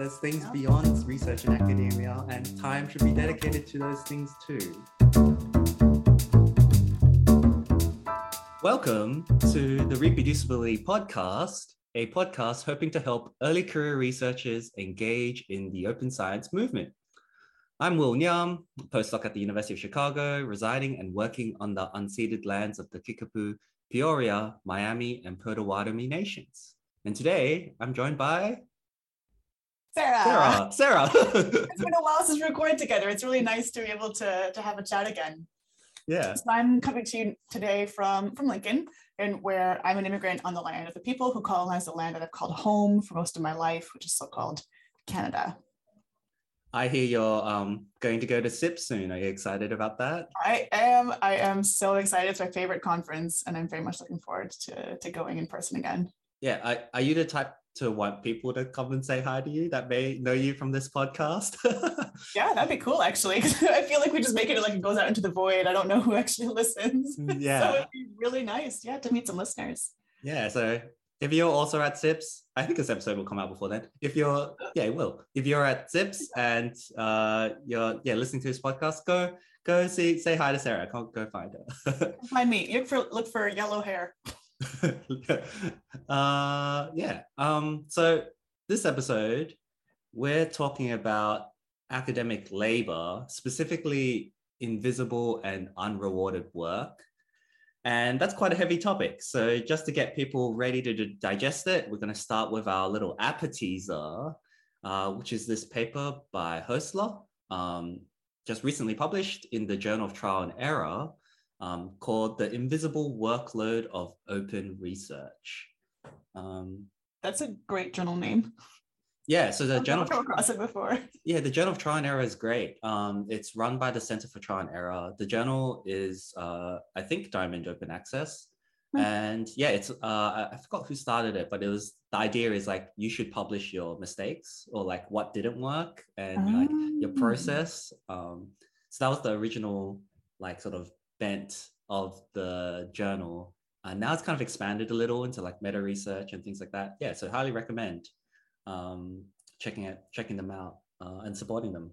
There's things beyond research and academia, and time should be dedicated to those things too. Welcome to the ReproducibiliTea Podcast, a podcast hoping to help early career researchers engage in the open science movement. I'm Will Ngiam, postdoc at the University of Chicago, residing and working on the unceded lands of the Kickapoo, Peoria, Miami, and Potawatomi nations. And today I'm joined by Sarah. Sarah. Sarah. it's been a while since we recorded together. It's really nice to be able to, to have a chat again. yeah. So I'm coming to you today from, from Lincoln, and where I'm an immigrant on the land of the people who colonized the land that I've called home for most of my life, which is so-called Canada. I hear you're um, going to go to SIPS soon. Are you excited about that? I am I am so excited. It's my favorite conference, and I'm very much looking forward to, to going in person again. Yeah. Are, are you the type to want people to come and say hi to you that may know you from this podcast? Yeah, that'd be cool actually. I feel like we just make it like it goes out into the void. I don't know who actually listens. Yeah. so it'd be really nice, yeah, to meet some listeners. Yeah. So if you're also at SIPS, I think this episode will come out before then. If you're, yeah, it will. If you're at SIPS and uh, you're, yeah, listening to this podcast, go, go see, say hi to Sarah. I can't go find her. Find me. Look for look for yellow hair. uh, yeah. Um, so this episode, we're talking about academic labor, specifically invisible and unrewarded work. And that's quite a heavy topic. So just to get people ready to d- digest it, we're going to start with our little appetizer, uh, which is this paper by Hostler, um, just recently published in the Journal of Trial and Error, um, called The Invisible Workload of Open Research. Um, That's a great journal name. yeah, so the I've Journal come across it before. yeah, the Journal of Trial and Error is great. Um, it's run by the Center for Trial and Error. The journal is, uh, I think, Diamond Open Access. Hmm. And yeah, it's uh, I I forgot who started it, but it was the idea is like you should publish your mistakes or like what didn't work and like your Ah. process. Um, so that was the original like sort of bent of the journal. And now it's kind of expanded a little into like meta research and things like that. Yeah, so highly recommend um, checking it, checking them out, uh, and supporting them.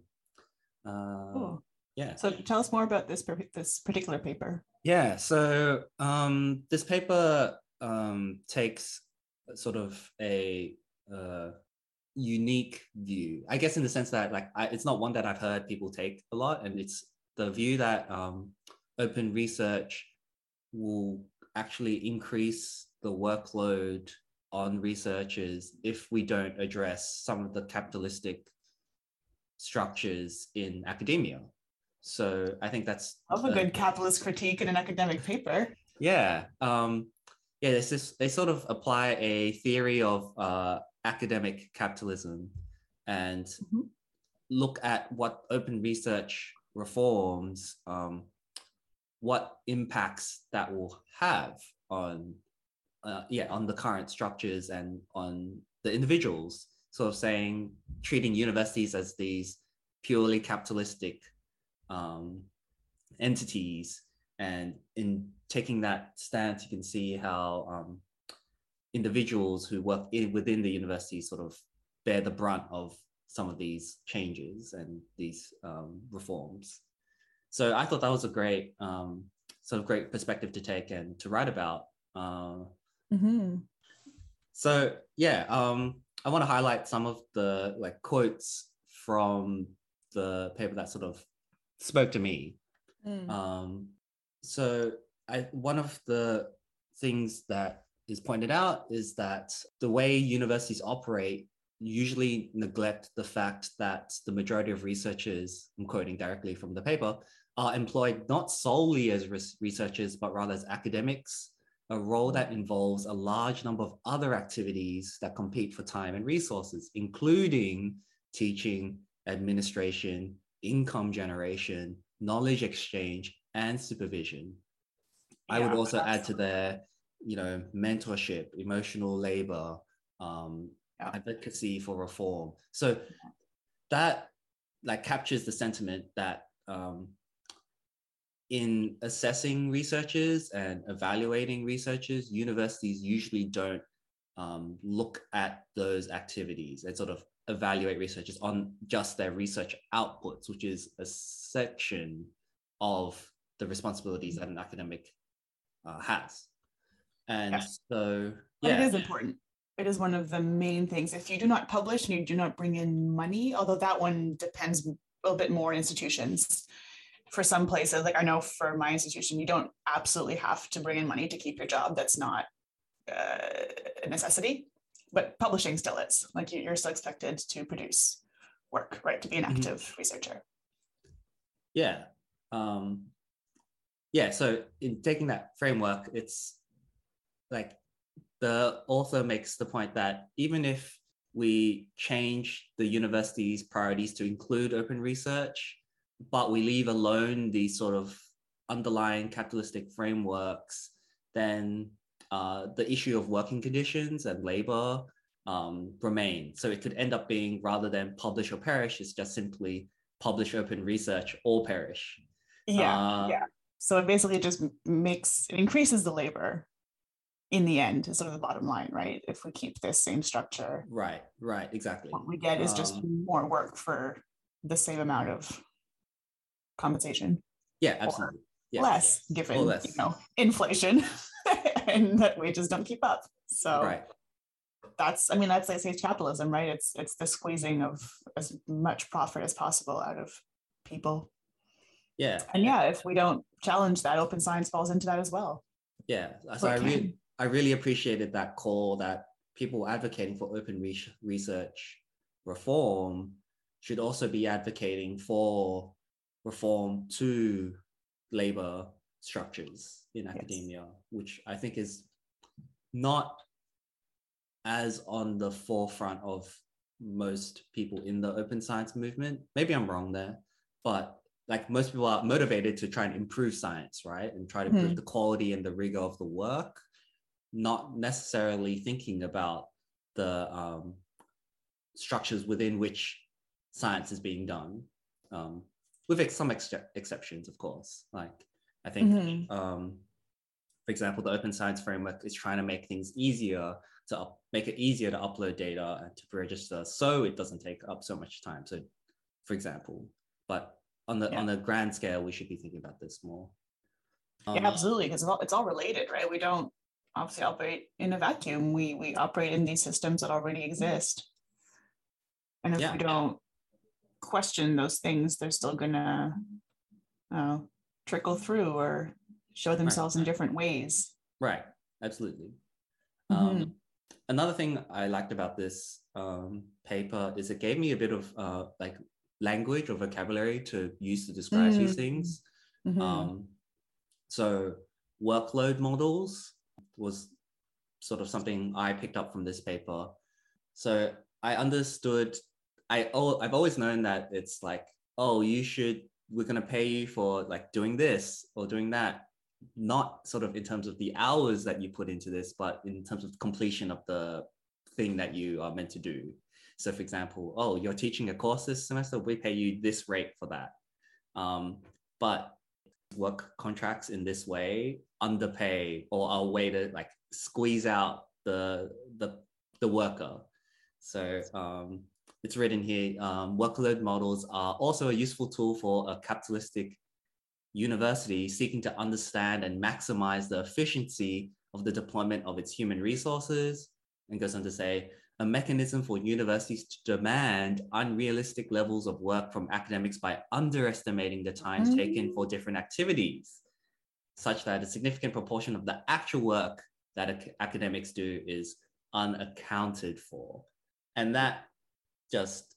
Uh, Cool. Yeah. So tell us more about this this particular paper. Yeah, so um, this paper um, takes sort of a uh, unique view, I guess, in the sense that like I, it's not one that I've heard people take a lot, and it's the view that um, open research will actually increase the workload on researchers if we don't address some of the capitalistic structures in academia. So I think that's Of a good capitalist critique in an academic paper. yeah. Um, yeah, This is they sort of apply a theory of uh, academic capitalism and Mhm. look at what open research reforms, um, what impacts that will have on, uh, yeah, on the current structures and on the individuals. Sort of saying, treating universities as these purely capitalistic um, entities and in taking that stance, you can see how um, individuals who work in, within the university sort of bear the brunt of some of these changes and these um, reforms. So I thought that was a great um, sort of great perspective to take and to write about. Uh, Mm-hmm. so yeah, um, I want to highlight some of the like quotes from the paper that sort of spoke to me. Mm. Um, so I, one of the things that is pointed out is that the way universities operate usually neglect the fact that the majority of researchers, I'm quoting directly from the paper, are employed not solely as res- researchers, but rather as academics, a role that involves a large number of other activities that compete for time and resources, including teaching, administration, income generation, knowledge exchange, and supervision. I would Yeah, also add to there, you know, mentorship, emotional labor, um, Yeah. advocacy for reform. So that like captures the sentiment that um, in assessing researchers and evaluating researchers, universities usually don't um, look at those activities. and sort of evaluate researchers on just their research outputs, which is a section of the responsibilities that an academic uh, has. And yes. so, yeah. It is important. It is one of the main things. If you do not publish and you do not bring in money, although that one depends a little bit more on institutions. For some places, like I know for my institution, you don't absolutely have to bring in money to keep your job. That's not uh, a necessity but publishing still is like you're still expected to produce work right to be an mm-hmm. active mm-hmm. researcher yeah um yeah so in taking that framework it's like the author makes the point that even if we change the university's priorities to include open research but we leave alone these sort of underlying capitalistic frameworks then uh, the issue of working conditions and labor um, remain. So it could end up being rather than publish or perish, it's just simply publish open research or perish. Yeah, uh, yeah. So it basically just makes it increases the labor in the end is sort of the bottom line, right? If we keep this same structure. Right, right, exactly. What we get is just um, more work for the same amount of compensation. Yeah, absolutely. Less given less. you know inflation. and that wages don't keep up. So right. that's, I mean, that's I say capitalism, right? It's it's the squeezing of as much profit as possible out of people. Yeah. And yeah, if we don't challenge that, open science falls into that as well. Yeah. So I really I really appreciated that call that people advocating for open re- research reform should also be advocating for reform to labor structures in academia, yes. which I think is not as on the forefront of most people in the open science movement. Maybe I'm wrong there, but like most people are motivated to try and improve science, right? And try to improve mm. the quality and the rigor of the work, not necessarily thinking about the um, structures within which science is being done, um, with some ex- exceptions, of course. Like I think, mm-hmm. um, for example, the Open Science Framework is trying to make things easier to up, make it easier to upload data and to register, so it doesn't take up so much time. So, for example, but on the yeah. on the grand scale, we should be thinking about this more. Um, yeah, absolutely, because it's all, it's all related, right? We don't obviously operate in a vacuum. We we operate in these systems that already exist, and if yeah. we don't question those things, they're still gonna uh, trickle through or show themselves right. in different ways. Right, absolutely. Mm-hmm. Um, another thing I liked about this um, paper is it gave me a bit of uh, like language or vocabulary to use to describe mm-hmm. these things. Mm-hmm. Um, so workload models was sort of something I picked up from this paper. So I understood. I I've always known that it's like oh you should we're going to pay you for like doing this or doing that not sort of in terms of the hours that you put into this but in terms of completion of the thing that you are meant to do so for example oh you're teaching a course this semester we pay you this rate for that um, but work contracts in this way underpay or a way to like squeeze out the the the worker so um, it's written here, um, workload models are also a useful tool for a capitalistic university seeking to understand and maximize the efficiency of the deployment of its human resources. And goes on to say, a mechanism for universities to demand unrealistic levels of work from academics by underestimating the time mm-hmm. taken for different activities, such that a significant proportion of the actual work that academics do is unaccounted for. And that just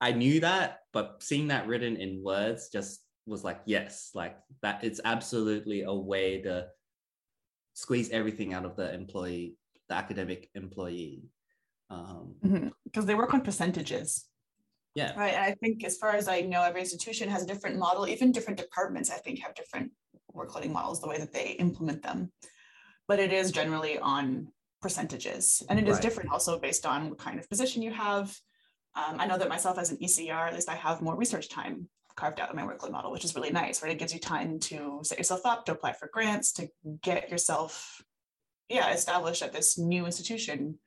I knew that, but seeing that written in words just was like, yes, like that it's absolutely a way to squeeze everything out of the employee, the academic employee. Um, because mm-hmm. they work on percentages. Yeah. Right. And I think as far as I know, every institution has a different model, even different departments, I think, have different workloading models, the way that they implement them. But it is generally on percentages. And it is right. different also based on what kind of position you have, um, I know that myself as an ECR, at least I have more research time carved out in my workload model, which is really nice, right? It gives you time to set yourself up, to apply for grants, to get yourself, yeah, established at this new institution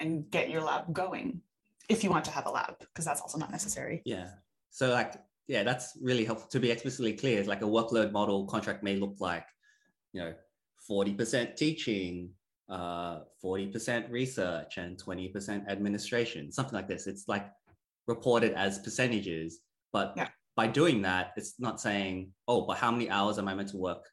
and get your lab going. if you want to have a lab, because that's also not necessary. Yeah. So like, yeah, that's really helpful to be explicitly clear. It's like a workload model contract may look like, you know, 40% teaching, uh, 40% research and 20% administration, something like this. It's like reported as percentages, but yeah. by doing that, it's not saying, oh, but how many hours am I meant to work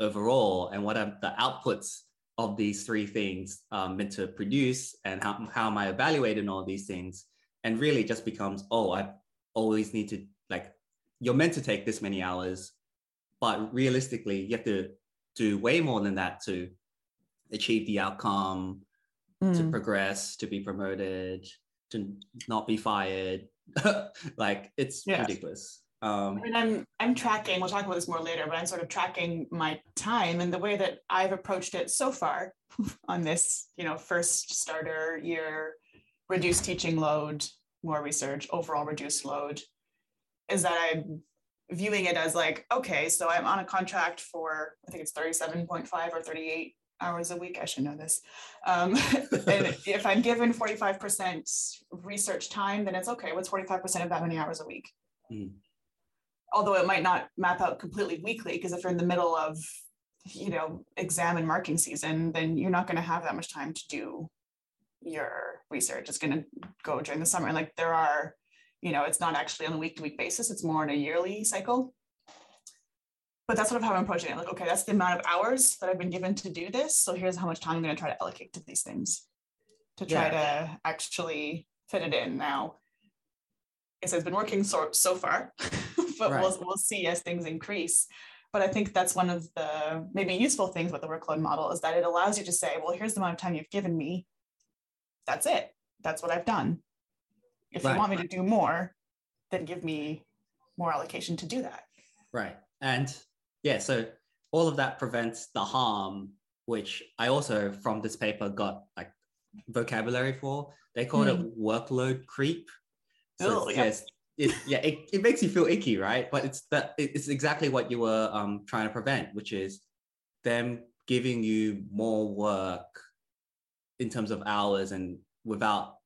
overall and what are the outputs of these three things um, meant to produce and how, how am I evaluating all these things? And really just becomes, oh, I always need to like, you're meant to take this many hours, but realistically, you have to do way more than that to achieve the outcome, mm. to progress, to be promoted, to not be fired. like it's yes. ridiculous. Um, I mean, I'm I'm tracking. We'll talk about this more later, but I'm sort of tracking my time and the way that I've approached it so far on this, you know, first starter year, reduced teaching load, more research, overall reduced load, is that I'm viewing it as like, okay, so I'm on a contract for I think it's 37.5 or 38 hours a week. I should know this. Um, and if I'm given 45% research time, then it's okay. What's 45% of that many hours a week? Mm although it might not map out completely weekly, because if you're in the middle of, you know, exam and marking season, then you're not going to have that much time to do your research. It's going to go during the summer. And like there are, you know, it's not actually on a week to week basis, it's more on a yearly cycle. But that's sort of how I'm approaching it. Like, okay, that's the amount of hours that I've been given to do this. So here's how much time I'm going to try to allocate to these things to try yeah. to actually fit it in. Now, it has been working so so far. but right. we'll, we'll see as things increase. But I think that's one of the maybe useful things with the workload model is that it allows you to say, well, here's the amount of time you've given me. That's it. That's what I've done. If right. you want me to do more, then give me more allocation to do that. Right. And yeah, so all of that prevents the harm, which I also from this paper got like vocabulary for. They call mm. it hmm. workload creep. So oh, yes, it, yeah, it, it makes you feel icky, right? But it's that it's exactly what you were um, trying to prevent, which is them giving you more work in terms of hours and without,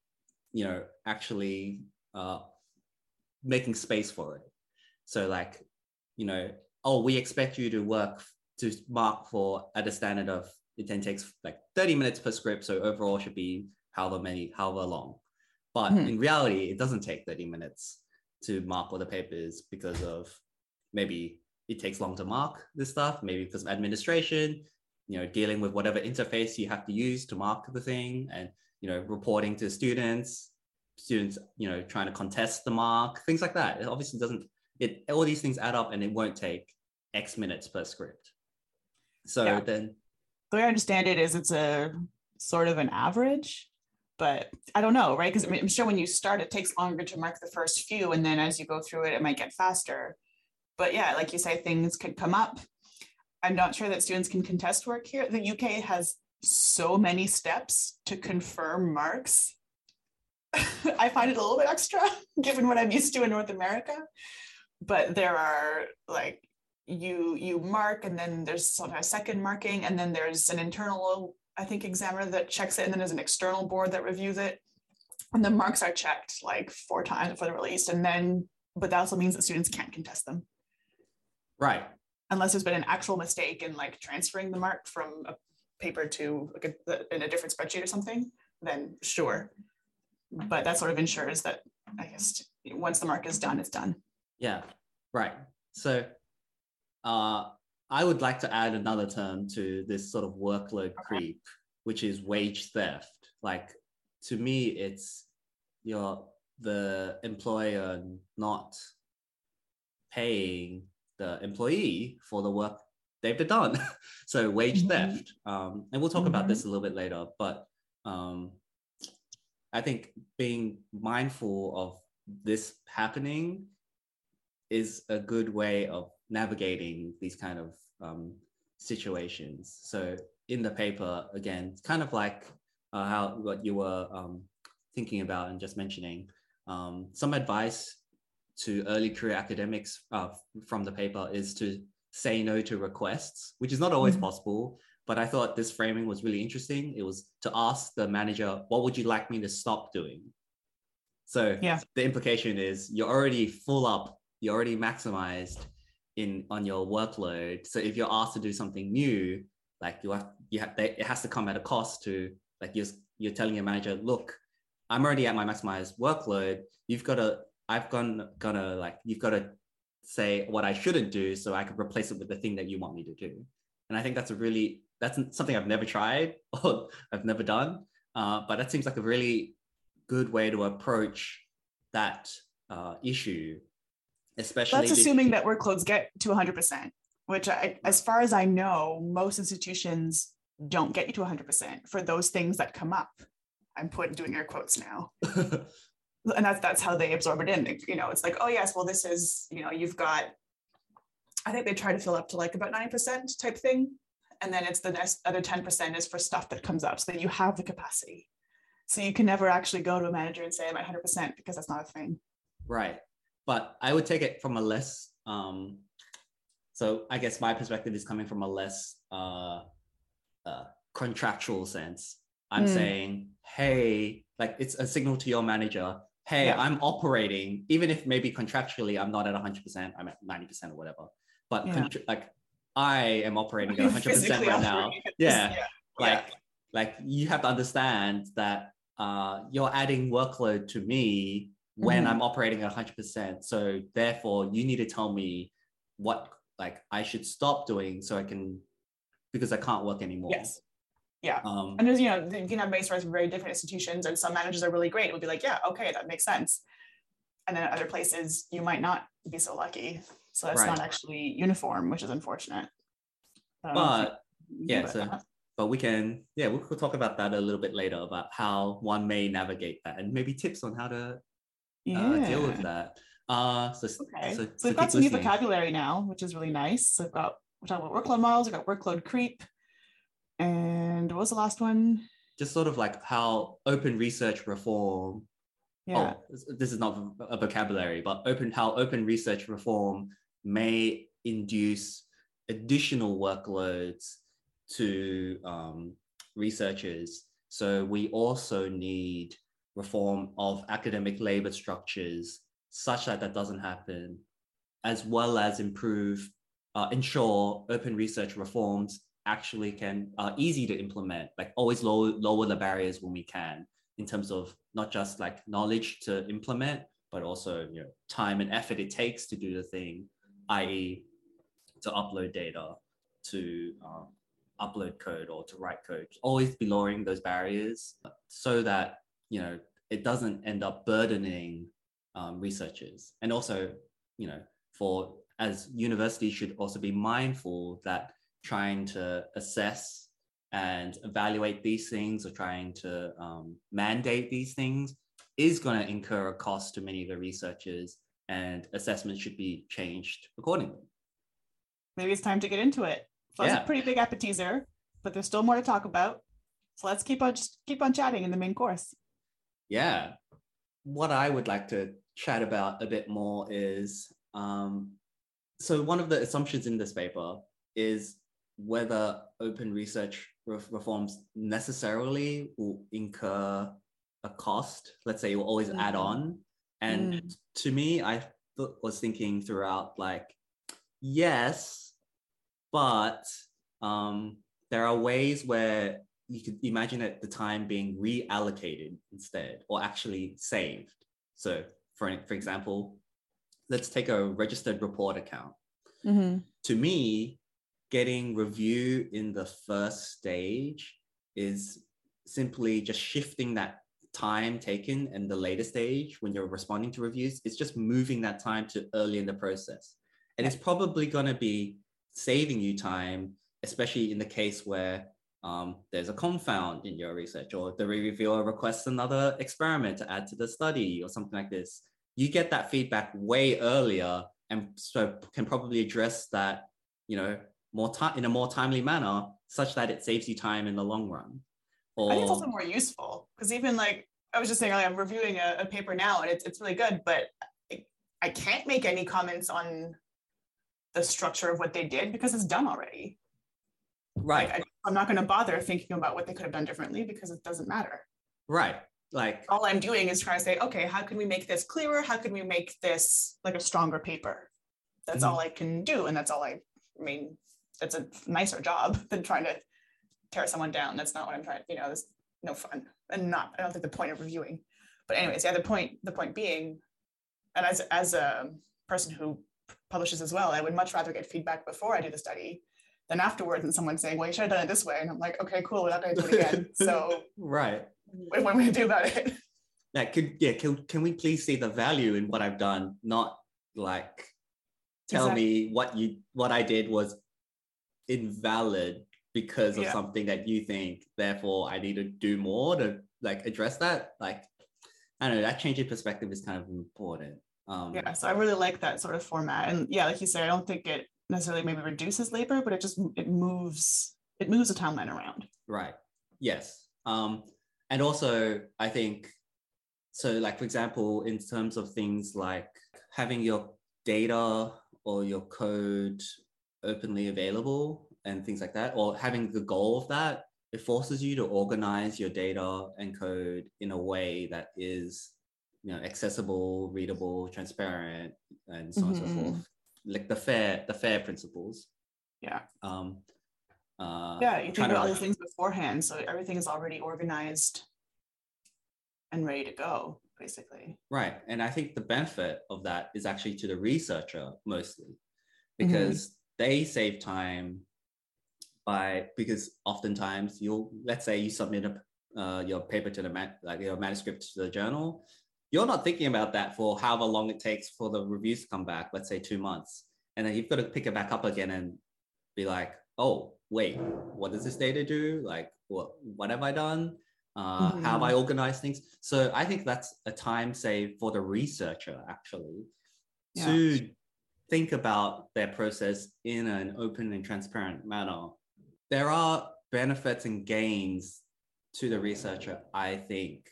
you know, actually uh, making space for it. So like, you know, oh, we expect you to work to mark for at a standard of it then takes like 30 minutes per script. So overall should be however many, however long. But mm-hmm. in reality, it doesn't take 30 minutes to mark all the papers because of maybe it takes long to mark this stuff, maybe because of administration, you know, dealing with whatever interface you have to use to mark the thing and, you know, reporting to students, students, you know, trying to contest the mark, things like that. It obviously doesn't, it, all these things add up and it won't take X minutes per script. So yeah. then. The way I understand it is it's a sort of an average but I don't know, right? Because I'm sure when you start, it takes longer to mark the first few, and then as you go through it, it might get faster. But yeah, like you say, things could come up. I'm not sure that students can contest work here. The UK has so many steps to confirm marks. I find it a little bit extra given what I'm used to in North America. But there are like you you mark and then there's sometimes second marking and then there's an internal I think, examiner that checks it, and then there's an external board that reviews it. And the marks are checked like four times before they're released. And then, but that also means that students can't contest them. Right. Unless there's been an actual mistake in like transferring the mark from a paper to like a, in a different spreadsheet or something, then sure. But that sort of ensures that I guess once the mark is done, it's done. Yeah, right. So uh, I would like to add another term to this sort of workload creep, which is wage theft. Like to me, it's your the employer not paying the employee for the work they've done. so wage mm-hmm. theft. Um, and we'll talk mm-hmm. about this a little bit later, but um, I think being mindful of this happening is a good way of navigating these kind of um, situations. So in the paper, again, it's kind of like uh, how what you were um, thinking about and just mentioning. Um, some advice to early career academics uh, from the paper is to say no to requests, which is not always mm-hmm. possible. But I thought this framing was really interesting. It was to ask the manager, what would you like me to stop doing? So Yeah. the implication is you're already full up, you're already maximized in on your workload. So if you're asked to do something new, like you have you have they, it has to come at a cost to like you're you're telling your manager, look, I'm already at my maximized workload. You've got to I've gone gonna like you've got to say what I shouldn't do so I can replace it with the thing that you want me to do. And I think that's a really that's something I've never tried or I've never done. Uh, but that seems like a really good way to approach that uh, issue, especially That's assuming that workloads get to 100%, which I, as far as I know, most institutions don't get you to 100% for those things that come up. I'm putting doing air quotes now. and that's that's how they absorb it in. You know, it's like, oh yes, well, this is, you know, you've got I think they try to fill up to like about 90% type thing. And then it's the next other 10% is for stuff that comes up so that you have the capacity. So you can never actually go to a manager and say I'm at 100% because that's not a thing. Right. But I would take it from a less um so I guess my perspective is coming from a less uh uh contractual sense. I'm Mm. saying, hey, like it's a signal to your manager, hey, Yeah. I'm operating, even if maybe contractually I'm not at 100%, I'm at 90% or whatever. But Yeah. contr- like I am operating at 100% right now. Yeah. this- like like you have to understand that uh, you're adding workload to me when Mhm. I'm operating at 100%. So therefore, you need to tell me what like I should stop doing so I can because I can't work anymore. Yes. Yeah. Um, And there's, you know, you can have base from very different institutions, and some managers are really great. It would be like, yeah, okay, that makes sense. And then other places, you might not be so lucky. So that's not actually uniform, which is unfortunate. But yeah, so but we can yeah we'll talk about that a little bit later about how one may navigate that and maybe tips on how to uh, deal with that. Uh, so Okay. so, So, so we've got some new vocabulary now, which is really nice. So we've got we're talking about workload models, we've got workload creep. And what was the last one? Just sort of like how open research reform Yeah. oh, this- this is not a vocabulary, but open how open research reform may induce additional workloads to um, researchers. So we also need reform of academic labor structures such that that doesn't happen, as well as improve, uh, ensure open research reforms actually can are easy to implement, like always lower lower the barriers when we can in terms of not just like knowledge to implement, but also you know time and effort it takes to do the thing, i.e., to upload data, to um, upload code or to write code. Always be lowering those barriers so that you know it doesn't end up burdening um, researchers, and also you know for as universities should also be mindful that trying to assess and evaluate these things or trying to um, mandate these things is going to incur a cost to many of the researchers and assessment should be changed accordingly. Maybe it's time to get into it. So that's Yeah. a pretty big appetizer, but there's still more to talk about. So let's keep on just keep on chatting in the main course. Yeah. What I would like to chat about a bit more is um, so one of the assumptions in this paper is whether open research re- reforms necessarily will incur a cost. Let's say you'll always add Mhm. on. And Mm. to me, I th- was thinking throughout like, yes, but um, there are ways where you could imagine at the time being reallocated instead or actually saved. So for, for example, let's take a registered report account. Mm-hmm. To me, getting review in the first stage is simply just shifting that time taken in the later stage when you're responding to reviews. It's just moving that time to early in the process. And it's probably going to be saving you time, especially in the case where um, there's a confound in your research or the reviewer requests another experiment to add to the study or something like this. You get that feedback way earlier and so can probably address that, you know, more time in a more timely manner, such that it saves you time in the long run. Or I think it's also more useful because even like I was just saying, earlier, I'm reviewing a, a paper now and it's it's really good, but I, I can't make any comments on the structure of what they did because it's done already. right, Like, I, I'm not going to bother thinking about what they could have done differently because it doesn't matter. right. like all I'm doing is trying to say, okay, how can we make this clearer? How can we make this like a stronger paper? That's Mhm. all I can do. And that's all I, I mean, that's a nicer job than trying to tear someone down. That's not what I'm trying, you know, there's no fun. And not, I don't think the point of reviewing. But anyways, yeah, the point, the point being, and as as a person who publishes as well, I would much rather get feedback before I do the study than afterwards and someone saying, well, you should have done it this way. And I'm like, okay, cool, we're not gonna do it again. So right. what am I gonna do about it? Like, could yeah, can can we please see the value in what I've done, not like tell me what you what I did was invalid because of Yeah. something that you think. Therefore, I need to do more to like address that. Like, I don't know. That change in perspective is kind of important. Um, Yeah, so I really like that sort of format. And yeah, like you say, I don't think it necessarily maybe reduces labor, but it just it moves it moves the timeline around. Right. Yes. Um, and also, I think so. Like for example, in terms of things like having your data or your code openly available and things like that, or having the goal of that, it forces you to organize your data and code in a way that is, you know, accessible, readable, transparent, and so on and so Mhm. forth. Like the fair, the fair principles. Yeah. Um, uh, Yeah, you think trying about all these things beforehand, so everything is already organized and ready to go, basically. Right. And I think the benefit of that is actually to the researcher mostly Mm-hmm. because they save time by because oftentimes you'll let's say you submit a, uh, your paper to the man, like your manuscript to the journal you're not thinking about that for however long it takes for the reviews to come back let's say two months and then you've got to pick it back up again and be like oh wait what does this data do? Like what what have i done? Uh, how have i organized things? So i think that's a time save for the researcher actually Yeah. to think about their process in an open and transparent manner. There are benefits and gains to the researcher i think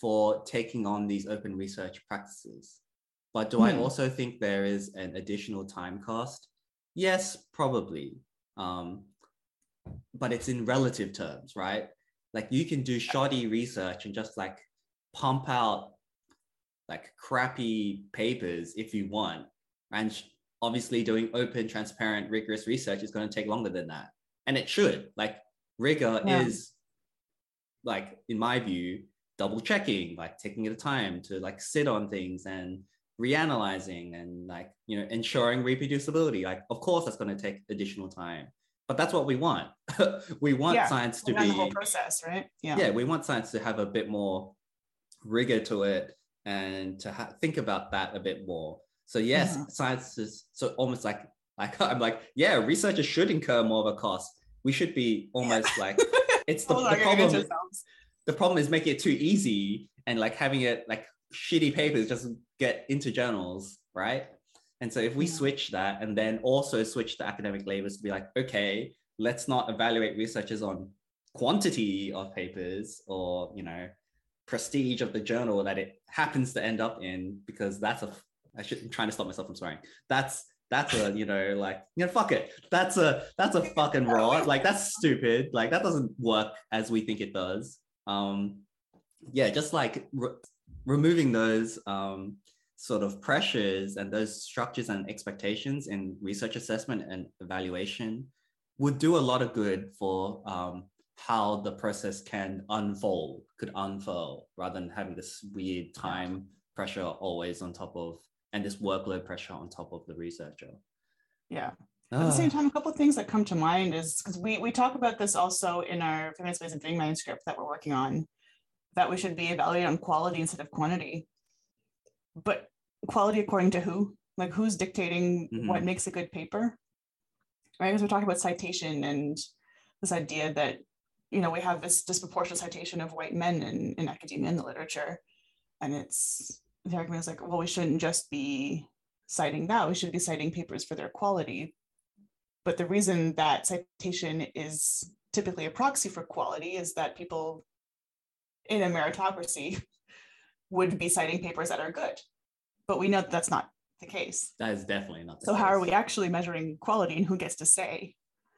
for taking on these open research practices. But do I Hmm. also think there is an additional time cost? Yes, probably. Um, but it's in relative terms, right? Like you can do shoddy research and just like pump out like crappy papers if you want. And obviously, doing open, transparent, rigorous research is going to take longer than that. And it should. Like, rigor Yeah. is, like, in my view, double checking, like taking the time to like sit on things and reanalyzing and like, you know, ensuring reproducibility. Like, of course, that's going to take additional time, but that's what we want. we want Yeah, science to be the whole process, right? Yeah. yeah we want science to have a bit more rigor to it and to ha- think about that a bit more so yes Mhm. science is so almost like like i'm like yeah researchers should incur more of a cost we should be almost like it's the, the on, you're gonna get problem. The problem is making it too easy and like having it like shitty papers just get into journals right? And so if we switch that and then also switch the academic labels to be like okay let's not evaluate researchers on quantity of papers or you know prestige of the journal that it happens to end up in because that's a i should i'm trying to stop myself from swearing. That's that's a you know like you know fuck it. That's a that's a fucking raw like that's stupid. Like that doesn't work as we think it does um yeah just like re- removing those um sort of pressures and those structures and expectations in research assessment and evaluation would do a lot of good for um, how the process can unfold, could unfurl, rather than having this weird time pressure always on top of, and this workload pressure on top of the researcher. Yeah. At the same Ah, time, a couple of things that come to mind is because we we talk about this also in our feminist ways of doing manuscript that we're working on, that we should be evaluated on quality instead of quantity. But quality according to who? Like who's dictating what Mhm. makes a good paper? Right? Because we're talking about citation and this idea that you know we have this disproportionate citation of white men in, in academia and the literature. And it's the argument is like, well, we shouldn't just be citing that, we should be citing papers for their quality. But the reason that citation is typically a proxy for quality is that people in a meritocracy would be citing papers that are good. But we know that that's not the case. that is definitely not. the So how are we actually measuring quality and who gets to say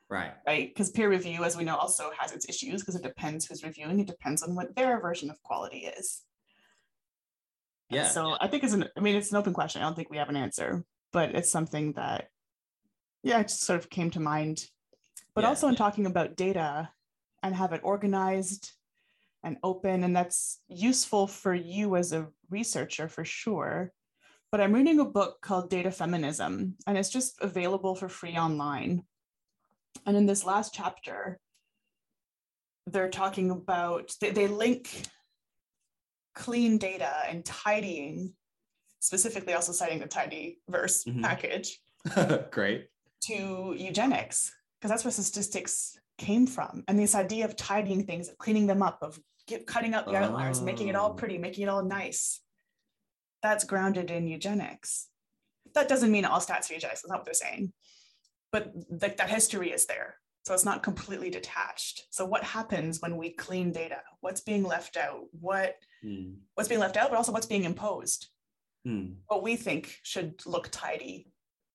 Right. Right. Because peer review, as we know, also has its issues because it depends who's reviewing. It depends on what their version of quality is. Yeah. So I think it's an, I mean, it's an open question. I don't think we have an answer, but it's something that, yeah, it just sort of came to mind. But Yeah. also in talking about data and have it organized and open, and that's useful for you as a researcher for sure. But I'm reading a book called Data Feminism, and it's just available for free online. And in this last chapter, they're talking about, they, they link clean data and tidying, specifically also citing the tidyverse Mhm. package Great. To eugenics, because that's where statistics came from. And this idea of tidying things, of cleaning them up, of get, cutting out the outliers, making it all Oh. pretty, making it all nice. That's grounded in eugenics. That doesn't mean all stats are eugenics, that's not what they're saying. But like that history is there. So it's not completely detached. So what happens when we clean data? What's being left out? What Mm. what's being left out, but also what's being imposed? Mm. What we think should look tidy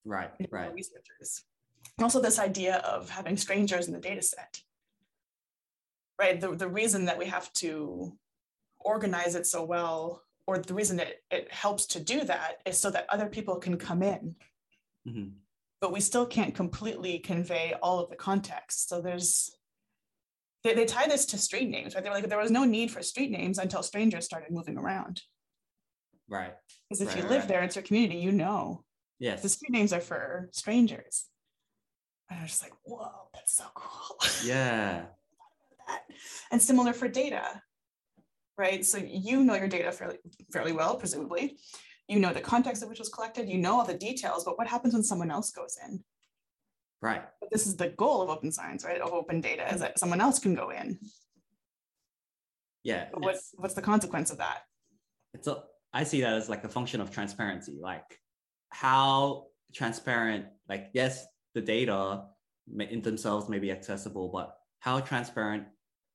Right. Right. researchers. And Also, this idea of having strangers in the data set. Right. The, the reason that we have to organize it so well, or the reason that it helps to do that is so that other people can come in, Mhm. but we still can't completely convey all of the context. So there's they, they tie this to street names, right? They were like, there was no need for street names until strangers started moving around. Right. Because if Right, you live right. there, it's your community, you know. Yes. the street names are for strangers. And I was just like, whoa, that's so cool. Yeah. And similar for data, right? So you know your data fairly, fairly well, presumably. You know the context of which was collected, you know all the details, but what happens when someone else goes in? Right. But this is the goal of open science, right? Of open data is that someone else can go in. Yeah. But what's what's the consequence of that? it's a, I see that as like a function of transparency. Like how transparent, like yes, the data may, in themselves may be accessible, but how transparent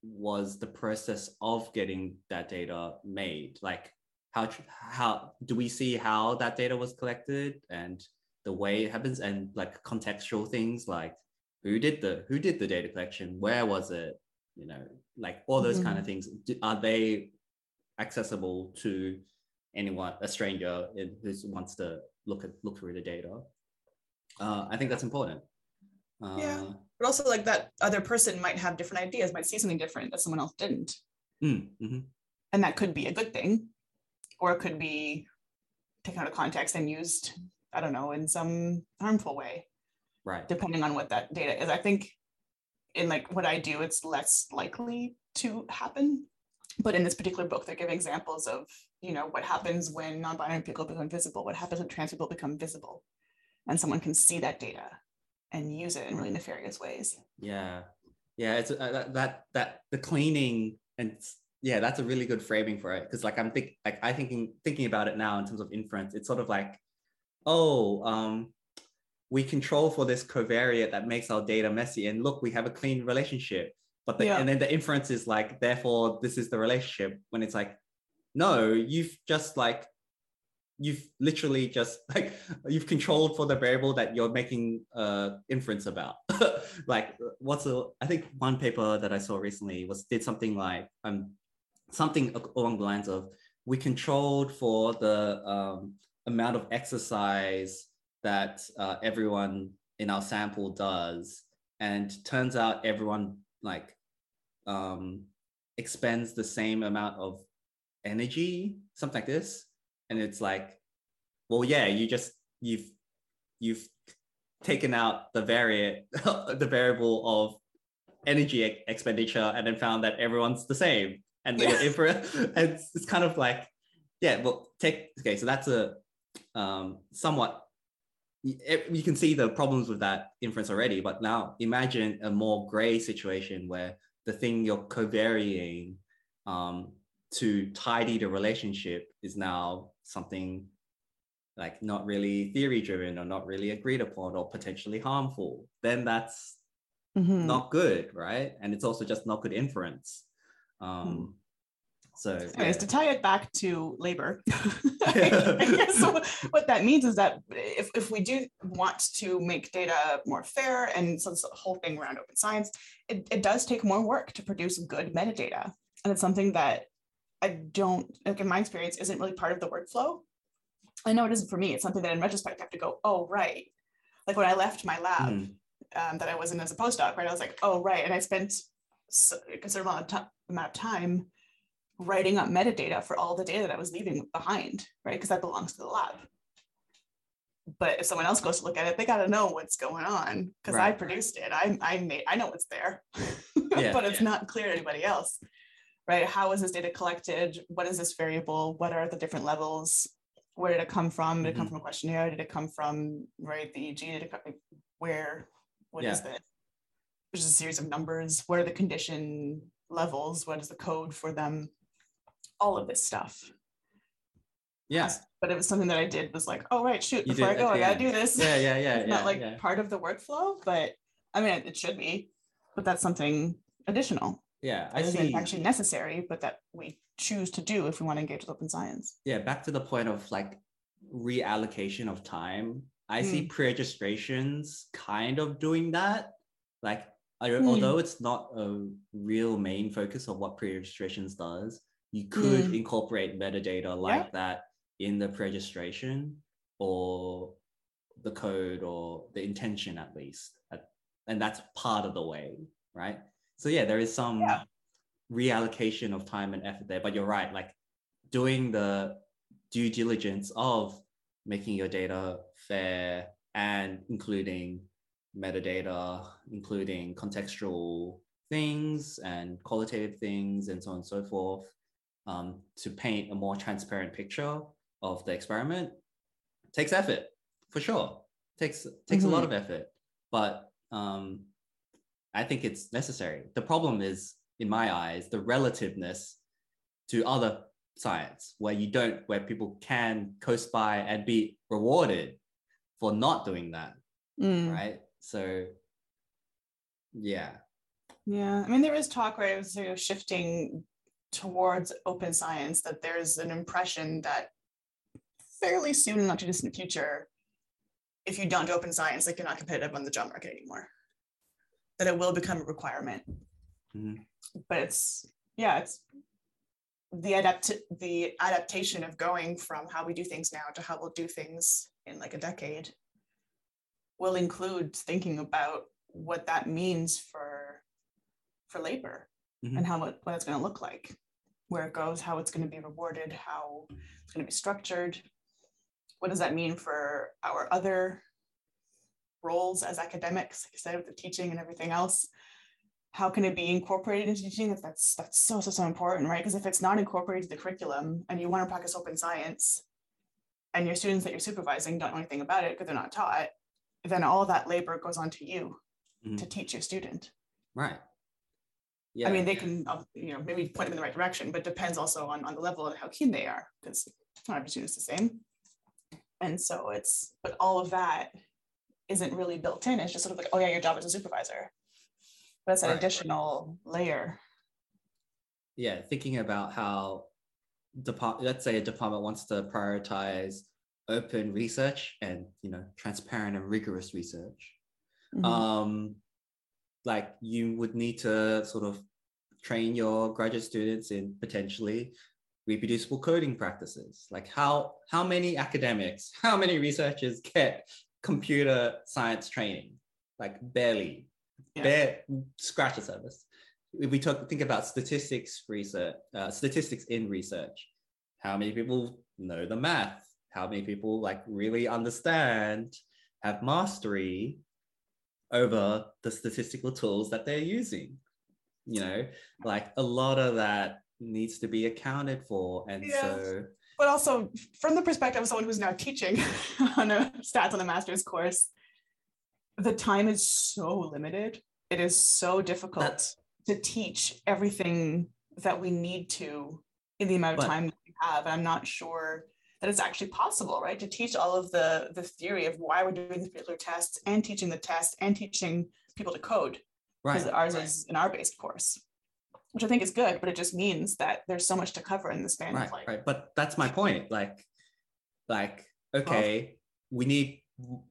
was the process of getting that data made? Like how how do we see how that data was collected and the way it happens and like contextual things like who did the who did the data collection where was it you know like all those kind of mm-hmm. things are they accessible to anyone, a stranger who wants to look at look through the data. Uh, I think that's important. Uh, Yeah. But also like that other person might have different ideas, might see something different that someone else didn't. mm, mhm. and that could be a good thing or it could be taken out of context and used i don't know in some harmful way Right. depending on what that data is i think in like what i do it's less likely to happen but in this particular book they give examples of you know what happens when non-binary people become visible what happens when trans people become visible and someone can see that data and use it in really nefarious ways Yeah. Yeah. It's uh, that, that that the cleaning and yeah, that's a really good framing for it because like I'm think like I thinking thinking about it now in terms of inference. It's sort of like, oh, um, we control for this covariate that makes our data messy, and look, we have a clean relationship. But the, Yeah. and then the inference is like, therefore, this is the relationship. When it's like, no, you've just like, you've literally just like you've controlled for the variable that you're making uh inference about. like, what's a? I think one paper that I saw recently was did something like um something along the lines of we controlled for the um, amount of exercise that uh, everyone in our sample does and turns out everyone like um, expends the same amount of energy something like this and it's like well yeah you just you've you've taken out the variant the variable of energy expenditure and then found that everyone's the same and the Yeah. inference it's, it's kind of like yeah well take okay so that's a um somewhat you you can see the problems with that inference already but now imagine a more gray situation where the thing you're covarying um to tidy the relationship is now something like not really theory driven or not really agreed upon or potentially harmful then that's Mhm. not good, right? And it's also just not good inference. Um, So, anyways, yeah. to tie it back to labor, I guess what that means is that if, if we do want to make data more fair, and so this whole thing around open science, it, it does take more work to produce good metadata. And it's something that I don't, like in my experience, isn't really part of the workflow. I know it isn't for me. It's something that in retrospect I have to go, oh, right. Like when I left my lab mm. um, that I was in as a postdoc, right? I was like, oh, right. And I spent a considerable amount of time writing up metadata for all the data that I was leaving behind, right? Because that belongs to the lab. But if someone else goes to look at it, they got to know what's going on because right. I produced it. I I made I know what's there, yeah, but it's yeah. not clear to anybody else, right? How is this data collected? What is this variable? What are the different levels? Where did it come from? Did it come mm-hmm. from a questionnaire? Did it come from right the EEG? Did it come, where? What yeah. is it? There's a series of numbers. What are the condition levels? What is the code for them? All of this stuff. Yeah. But it was something that I did was like, oh right, shoot, before I go, I gotta do this. Yeah, yeah, yeah. it's yeah, not like yeah. part of the workflow, but I mean it should be, but that's something additional. Yeah, I see. Actually necessary, but that we choose to do if we want to engage with open science. Yeah, back to the point of like reallocation of time. I mm. see pre-registrations kind of doing that. Like, mm. although it's not a real main focus of what pre-registrations does, you could mm. incorporate metadata like yeah. that in the registration or the code or the intention at least and that's part of the way right so yeah there is some yeah. reallocation of time and effort there but you're right like doing the due diligence of making your data fair and including metadata including contextual things and qualitative things and so on and so forth um, to paint a more transparent picture of the experiment takes effort for sure takes takes mm-hmm. a lot mm-hmm. of effort but um, i think it's necessary the problem is in my eyes the relativeness to other science where you don't where people can coast by and be rewarded for not doing that mm. right so yeah yeah i mean there is talk right sort of shifting towards open science that there's an impression that fairly soon in not too distant future, if you don't do open science, like you're not competitive on the job market anymore. That it will become a requirement. Mm-hmm. But it's yeah, it's the adapt the adaptation of going from how we do things now to how we'll do things in like a decade will include thinking about what that means for for labor mm-hmm. and how what, it's going to look like, where it goes, how it's going to be rewarded, how it's going to be structured. What does that mean for our other roles as academics, instead of the teaching and everything else? How can it be incorporated into teaching? That's that's so so so important, right? Because if it's not incorporated to the curriculum and you want to practice open science, and your students that you're supervising don't know anything about it because they're not taught, then all that labor goes on to you mm-hmm. to teach your student. Right yeah. I mean, they can, uh, you know, maybe point them in the right direction, but depends also on, on the level and how keen they are, because not every student is the same. And so it's, but all of that isn't really built in. It's just sort of like, oh yeah, your job as a supervisor. But it's an right. additional layer. Yeah, thinking about how department, let's say a department wants to prioritize open research and you know transparent and rigorous research. Mm-hmm. Um, like you would need to sort of train your graduate students in potentially reproducible coding practices. Like how how many academics how many researchers get computer science training? Like barely. Yeah. bare scratch the surface. If we talk think about statistics research uh, statistics in research how many people know the math? How many people like really understand have mastery over the statistical tools that they're using. You know, like a lot of that needs to be accounted for. And yeah. so but also from the perspective of someone who's now teaching on a stats on a master's course, the time is so limited. It is so difficult That's, to teach everything that we need to in the amount of but, time that we have. And I'm not sure that it's actually possible, right? To teach all of the, the theory of why we're doing these particular tests and teaching the test and teaching people to code. Right. Because ours right. is an R-based course. which I think is good, but it just means that there's so much to cover in the span right, of like right. But that's my point. Like, like okay, we need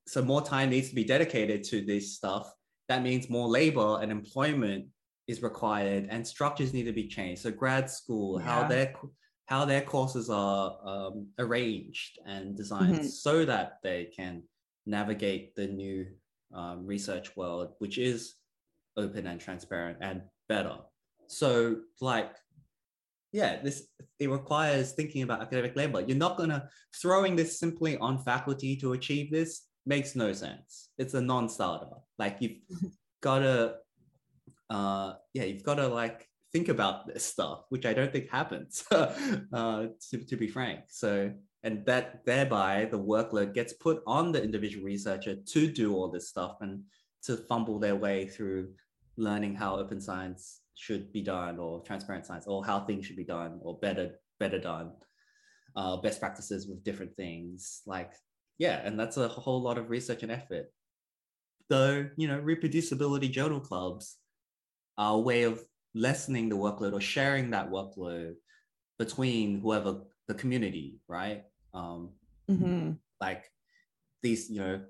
so more time needs to be dedicated to this stuff. That means more labor and employment is required, and structures need to be changed. So grad school, how Yeah. their how their courses are um, arranged and designed Mhm. so that they can navigate the new um, research world, which is open and transparent and better. So, like, yeah, this it requires thinking about academic labor. You're not gonna throwing this simply on faculty to achieve this makes no sense. It's a non-starter. Like you've gotta, uh, yeah, you've gotta like think about this stuff, which I don't think happens. uh, to, to be frank, so and that thereby the workload gets put on the individual researcher to do all this stuff and to fumble their way through learning how open science should be done or transparent science or how things should be done or better better done uh, best practices with different things like yeah and that's a whole lot of research and effort though you know reproducibility journal clubs are a way of lessening the workload or sharing that workload between whoever the community right um, Mhm. like these you know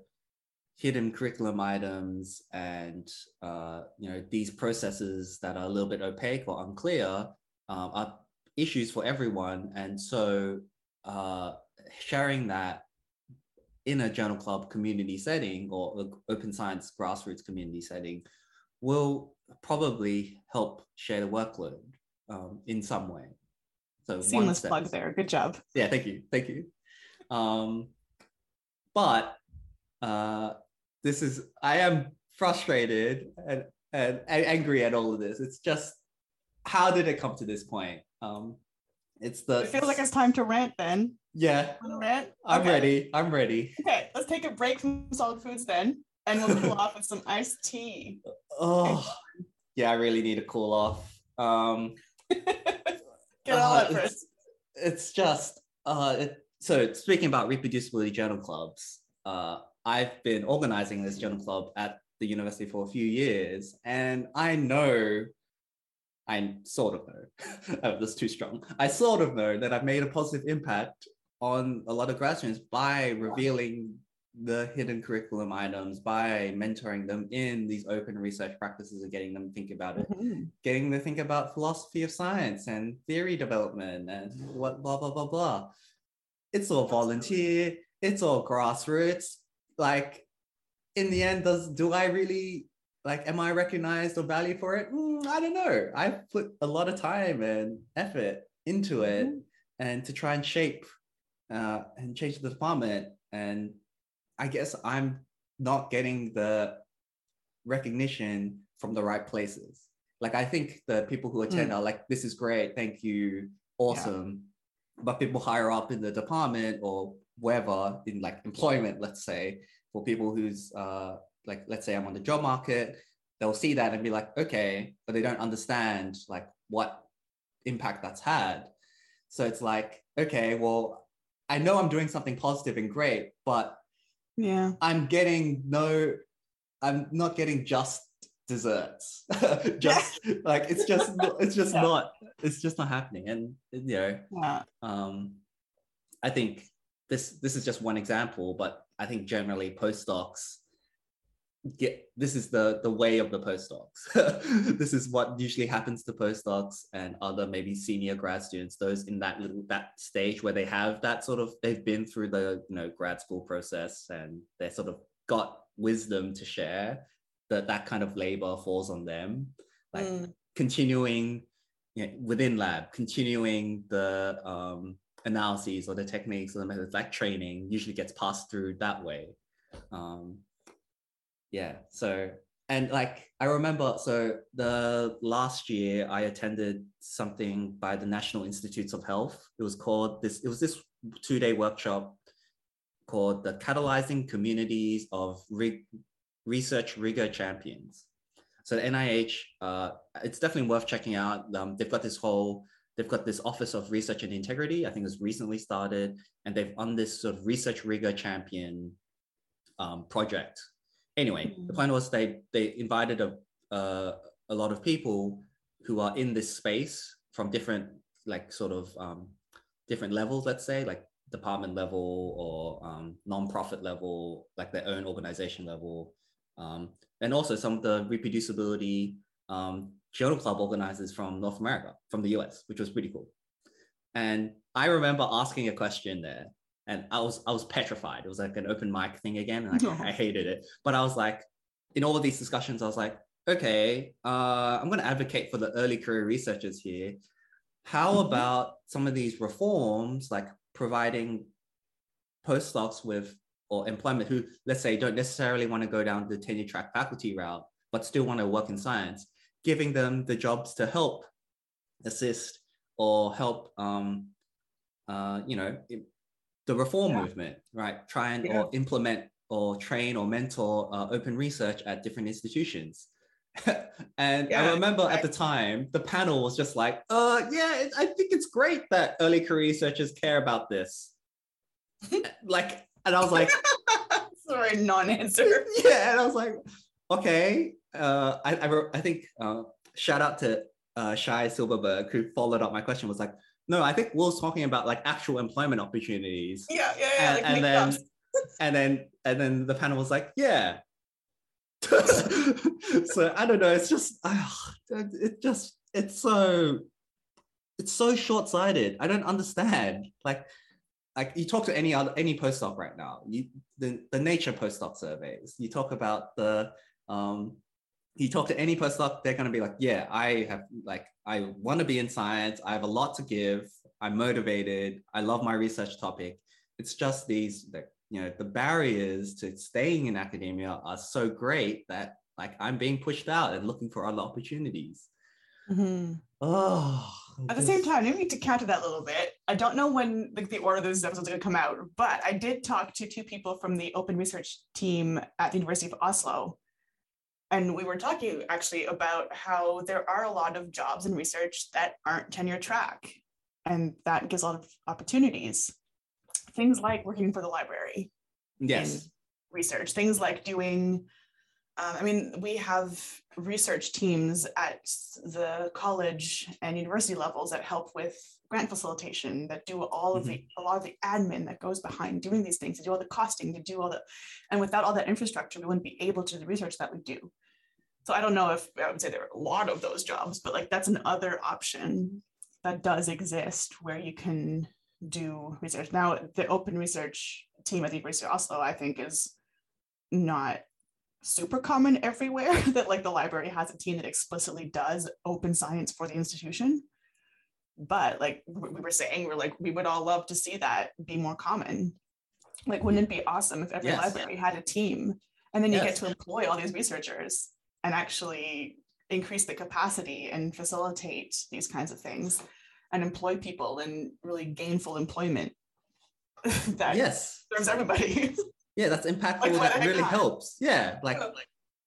hidden curriculum items and uh, you know these processes that are a little bit opaque or unclear um, are issues for everyone and so uh, sharing that in a journal club community setting or open science grassroots community setting will probably help share the workload um, in some way so seamless plug is- there. Good job. yeah thank you thank you um but uh this is i am frustrated and, and, and angry at all of this it's just how did it come to this point um it's the It feels like it's time to rant then. yeah Wanna Rant? i'm Okay. ready i'm ready Okay, let's take a break from solid foods then, and we'll cool off with some iced tea. oh yeah i really need to cool off um Get all Uh, that first. it's just uh it, so speaking about reproducibility journal clubs uh i've been organizing this journal club at the university for a few years and i know i sort of know oh, that's too strong i sort of know that i've made a positive impact on a lot of grad students by revealing the hidden curriculum items by mentoring them in these open research practices and getting them to think about it Mhm. getting them to think about philosophy of science and theory development and what blah blah blah blah. It's all volunteer, it's all grassroots. Like in the end, does do I really like am I recognized or valued for it? Mm, I don't know. I've put a lot of time and effort into it Mhm. and to try and shape uh, and change the department. And I guess I'm not getting the recognition from the right places. Like I think the people who attend are like, this is great, thank you, awesome. But people higher up in the department or wherever in like employment, let's say, for people who's uh like let's say I'm on the job market, they'll see that and be like, okay, but they don't understand like what impact that's had. So it's like, okay, well, I know I'm doing something positive and great, but Yeah. I'm getting no, I'm not getting just desserts. just like it's just it's just Yeah. not it's just not happening. And you know, Yeah. um, I think this this is just one example, but I think generally postdocs get this is the the way of the postdocs. this is what usually happens to postdocs and other maybe senior grad students, those in that little that stage where they have that sort of they've been through the you know grad school process and they sort of got wisdom to share. That that kind of labor falls on them, like Mm. continuing you know, within lab, continuing the um, analyses or the techniques or the methods like training usually gets passed through that way. Um, yeah, so and like I remember, so the last year I attended something by the National Institutes of Health. It was called this. It was this two-day workshop called the Catalyzing Communities of Re- Research Rigor Champions. So the NIH, uh, it's definitely worth checking out. Um, they've got this whole, they've got this Office of Research and Integrity. I think it's recently started, and they've on this sort of research rigor champion um, project. Anyway, the Mm. point was they they invited a uh, a lot of people who are in this space from different like sort of um, different levels, let's say like department level or um, non-profit level, like their own organization level, um, and also some of the reproducibility um, journal club organizers from North America, from the US, which was pretty cool. And I remember asking a question there, and I was I was petrified. It was like an open mic thing again, and I, I hated it. But I was like, in all of these discussions, I was like, okay, uh, I'm going to advocate for the early career researchers here. How mm-hmm. about some of these reforms, like providing postdocs with or employment who, let's say, don't necessarily want to go down the tenure track faculty route, but still want to work in science, giving them the jobs to help assist or help, um, uh, you know, the reform yeah. movement, right? Try and yeah. or implement or train or mentor uh, open research at different institutions. and yeah, I remember at the time, the panel was just like, uh, yeah, I think it's great that early career researchers care about this. like, and I was like, sorry, non-answer. Yeah, and I was like, okay. Uh, I, I, I think uh, shout out to uh, Shai Silberberg who followed up my question was like, no, I think Will's talking about like actual employment opportunities. Yeah, yeah, yeah. And, like and then, and then, and then the panel was like, yeah, so I don't know. It's just, uh, it just, it's so, it's so short-sighted. I don't understand. Like, like you talk to any other any postdoc right now. You the the Nature postdoc surveys. You talk about the um, you talk to any postdoc, they're going to be like, yeah, I have like, I want to be in science. I have a lot to give. I'm motivated. I love my research topic. It's just these, like, you know the barriers to staying in academia are so great that like i'm being pushed out and looking for other opportunities mm-hmm. oh at the same time, I need to counter that a little bit. I don't know when like the order of those episodes are going to come out, but I did talk to two people from the open research team at the University of Oslo. And we were talking actually about how there are a lot of jobs in research that aren't tenure track. And that gives a lot of opportunities things like working for the library. Yes. Research, things like doing, um, I mean, we have research teams at the college and university levels that help with grant facilitation, that do all of mm-hmm. the, a lot of the admin that goes behind doing these things, to do all the costing, to do all the, and without all that infrastructure, we wouldn't be able to do the research that we do. So I don't know if I would say there are a lot of those jobs, but like that's an other option that does exist where you can do research. Now, the open research team at the University of Oslo, I think, is not super common everywhere that like the library has a team that explicitly does open science for the institution but like we were saying we're like we would all love to see that be more common like wouldn't it be awesome if every yes. library had a team and then you yes. get to employ all these researchers and actually increase the capacity and facilitate these kinds of things and employ people in really gainful employment that yes serves everybody. yeah, that's impactful. like, that really helps. Yeah, like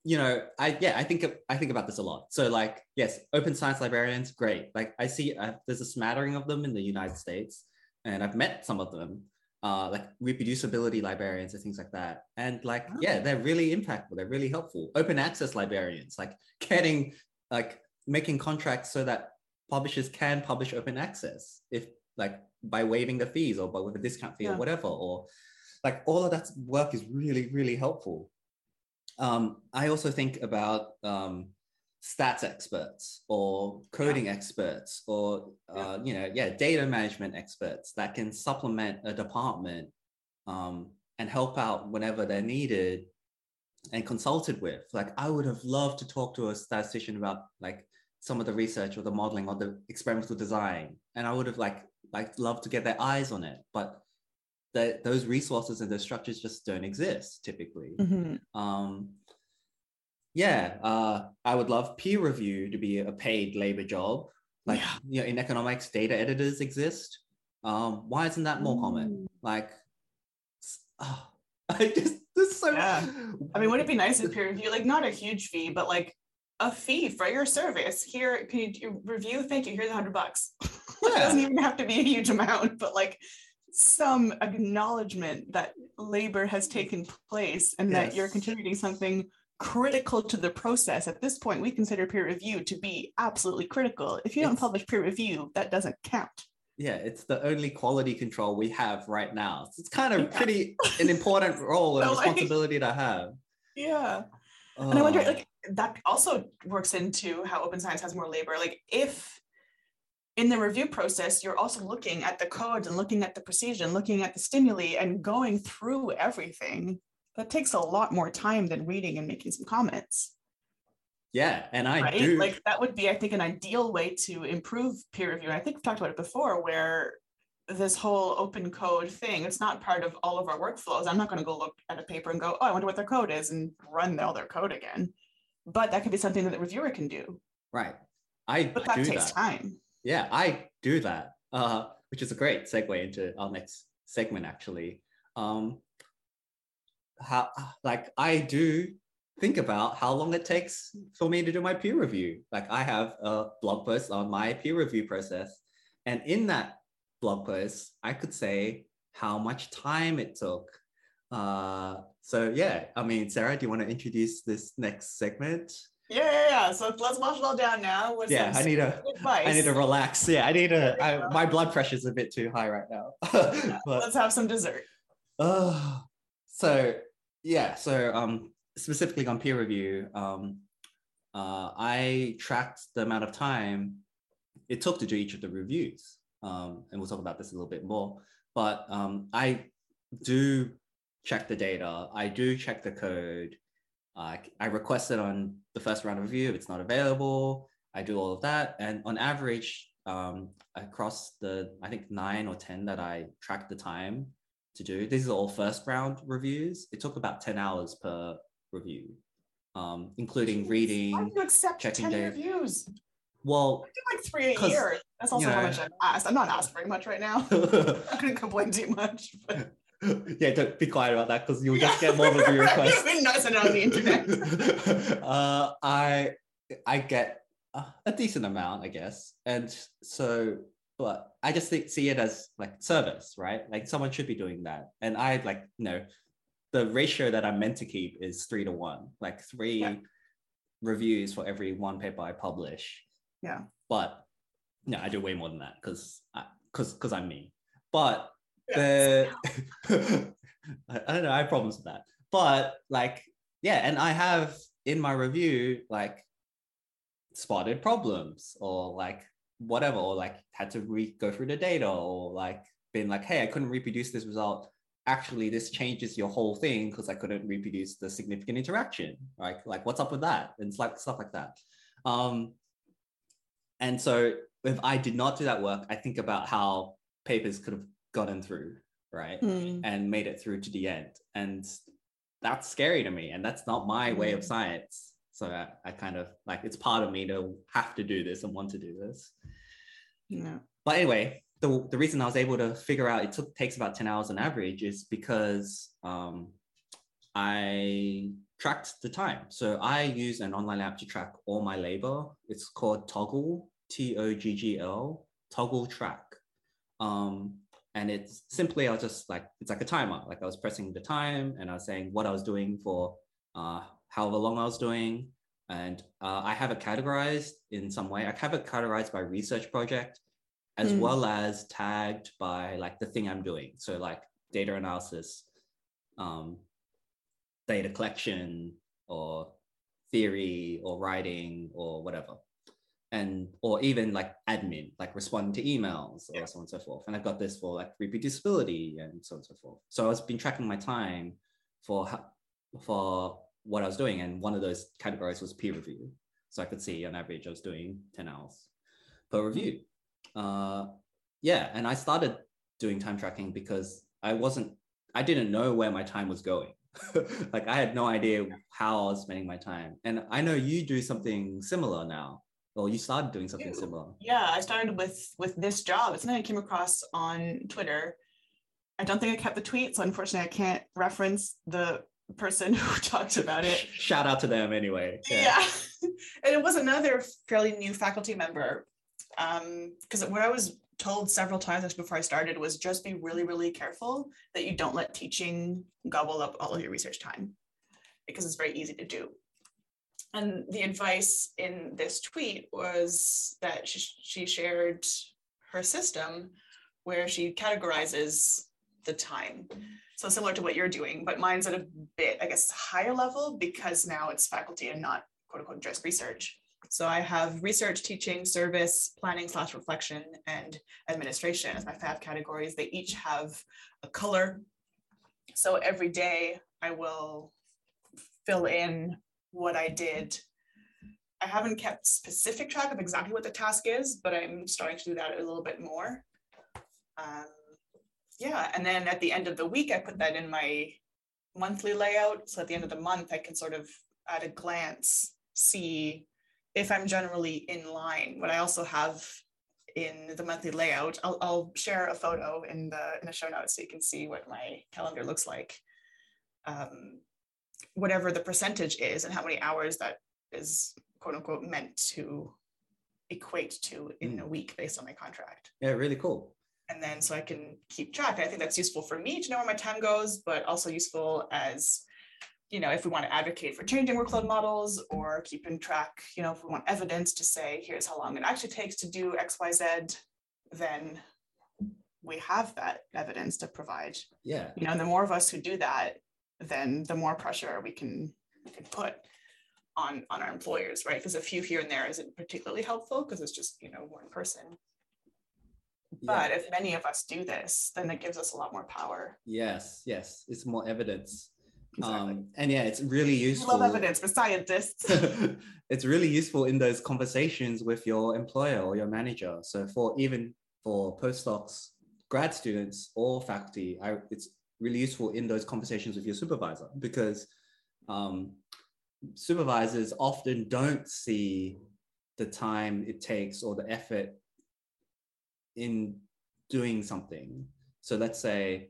you know, I yeah, I think I think about this a lot. So like, yes, open science librarians, great. Like I see uh, there's a smattering of them in the United States, and I've met some of them. Uh, like reproducibility librarians and things like that. And like, oh. yeah, they're really impactful. They're really helpful. Open access librarians, like getting, like making contracts so that publishers can publish open access if like by waiving the fees or by with a discount fee yeah. or whatever or like all of that work is really really helpful um, i also think about um, stats experts or coding yeah. experts or uh, yeah. you know yeah data management experts that can supplement a department um, and help out whenever they're needed and consulted with like i would have loved to talk to a statistician about like some of the research or the modeling or the experimental design and i would have like like loved to get their eyes on it but the, those resources and those structures just don't exist typically mm-hmm. um, yeah uh, i would love peer review to be a paid labor job like yeah. you know in economics data editors exist um, why isn't that more common mm. like oh, i just this is so yeah. i mean wouldn't it be nice if peer review like not a huge fee but like a fee for your service. Here, can you review? Thank you. Here's a hundred bucks. Yeah. it doesn't even have to be a huge amount, but like some acknowledgement that labor has mm-hmm. taken place and yes. that you're contributing something critical to the process. At this point, we consider peer review to be absolutely critical. If you don't It's- publish peer review, that doesn't count. Yeah, it's the only quality control we have right now. So It's kind of Yeah. pretty an important role and So, like- responsibility to have. Yeah. And I wonder, like, that also works into how open science has more labor. Like, if in the review process, you're also looking at the code and looking at the procedure and looking at the stimuli and going through everything, that takes a lot more time than reading and making some comments. yeah, and I right? do Like that would be, I think, an ideal way to improve peer review. I think we've talked about it before, where this whole open code thing, it's not part of all of our workflows. I'm not going to go look at a paper and go, oh, I wonder what their code is and run all their code again. But that could be something that the reviewer can do. right. I But that takes that. time. Yeah, I do that, uh, which is a great segue into our next segment, actually. Um, how, like, I do think about how long it takes for me to do my peer review. Like, I have a blog post on my peer review process, and in that blog post, I could say how much time it took. Uh, so yeah, I mean, Sarah, do you want to introduce this next segment? Yeah, yeah, yeah. So let's wash it all down now. With Yeah, I need a- advice. I need to relax. Yeah, I need we I, my blood pressure is a bit too high right now. but Let's have some dessert. uh, so yeah, so um, specifically on peer review, um, uh, I tracked the amount of time it took to do each of the reviews, um, and we'll talk about this a little bit more. But um, I do check the data. I do check the code. Uh, I request it on the first round of review. If it's not available, I do all of that. And on average, um, across the I think nine or ten that I tracked the time to do. These are all first round reviews. It took about ten hours per review, um, including Jeez, reading. Why do you accept checking 10 data. reviews? Well, I do like three a year. That's also you how much I've asked. I'm not asked very much right now. I couldn't complain too much. But yeah, don't be quiet about that because you'll just get more review requests. We're not on the internet. uh, I I get a, a decent amount, I guess, and so, but I just think, see it as like service, right? Like someone should be doing that, and I like you know, the ratio that I'm meant to keep is three to one, like three Yeah. reviews for every one paper I publish. Yeah. but no, I do way more than that because because because I'm me. But. The I, don't know, I have problems with that. But like, yeah, and I have in my review like spotted problems or like whatever, or like had to re go through the data or like been like, hey, I couldn't reproduce this result. Actually, this changes your whole thing because I couldn't reproduce the significant interaction. Like, like what's up with that? And it's like stuff like that. Um, and so if I did not do that work, I think about how papers could have gotten through, right? Hmm. and made it through to the end. And that's scary to me. And that's not my way of Mm. science. So I, I kind of like it's part of me to have to do this and want to do this. Yeah. But anyway, the, the reason I was able to figure out it took takes about 10 hours on average is because um, I tracked the time. So I use an online app to track all my labor. It's called Toggl, T O G G L, Toggl Track. Um, and it's simply, I'll just like, it's like a timer. Like I was pressing the time and I was saying what I was doing for uh, however long I was doing. And uh, I have it categorized in some way. I have it categorized by research project as Mm. well as tagged by like the thing I'm doing. So like data analysis, um, data collection or theory or writing or whatever. And or even like admin, like responding to emails or so on and so forth. And I've got this for like reproducibility and so on and so forth. So I've been tracking my time for for what I was doing. And one of those categories was peer review. So I could see on average I was doing 10 hours per review. Uh, yeah, and I started doing time tracking because I wasn't, I didn't know where my time was going. like I had no idea how I was spending my time. And I know you do something similar now. Well, you started doing something do. similar. Yeah, I started with with this job. It's something I came across on Twitter. I don't think I kept the tweet, so unfortunately I can't reference the person who talked about it. Shout out to them anyway. Yeah. and it was another fairly new faculty member. Um, because what I was told several times before I started was just be really, really careful that you don't let teaching gobble up all of your research time because it's very easy to do. And the advice in this tweet was that she, she shared her system where she categorizes the time. So similar to what you're doing, but mine's at a bit, I guess, higher level because now it's faculty and not quote unquote just research. So I have research, teaching, service, planning slash reflection, and administration as my five categories. They each have a color. So every day I will fill in what I did. I haven't kept specific track of exactly what the task is, but I'm starting to do that a little bit more. Um, yeah, and then at the end of the week, I put that in my monthly layout. So at the end of the month, I can sort of at a glance see if I'm generally in line. What I also have in the monthly layout, I'll, I'll share a photo in the in the show notes so you can see what my calendar looks like. Um, whatever the percentage is and how many hours that is quote unquote meant to equate to in mm. a week based on my contract. Yeah, really cool. And then so I can keep track. I think that's useful for me to know where my time goes, but also useful as you know, if we want to advocate for changing workload models or keeping track, you know, if we want evidence to say, here's how long it actually takes to do X, Y, Z, then we have that evidence to provide. Yeah. You know, the more of us who do that, then the more pressure we can, we can put on on our employers, right? Because a few here and there isn't particularly helpful because it's just, you know, one person. But yeah. if many of us do this, then it gives us a lot more power. Yes, yes. It's more evidence Exactly. Um, and yeah, it's really useful. We love evidence for scientists. it's really useful in those conversations with your employer or your manager. So for even for postdocs, grad students, or faculty, I, it's really useful in those conversations with your supervisor because um, supervisors often don't see the time it takes or the effort in doing something. So let's say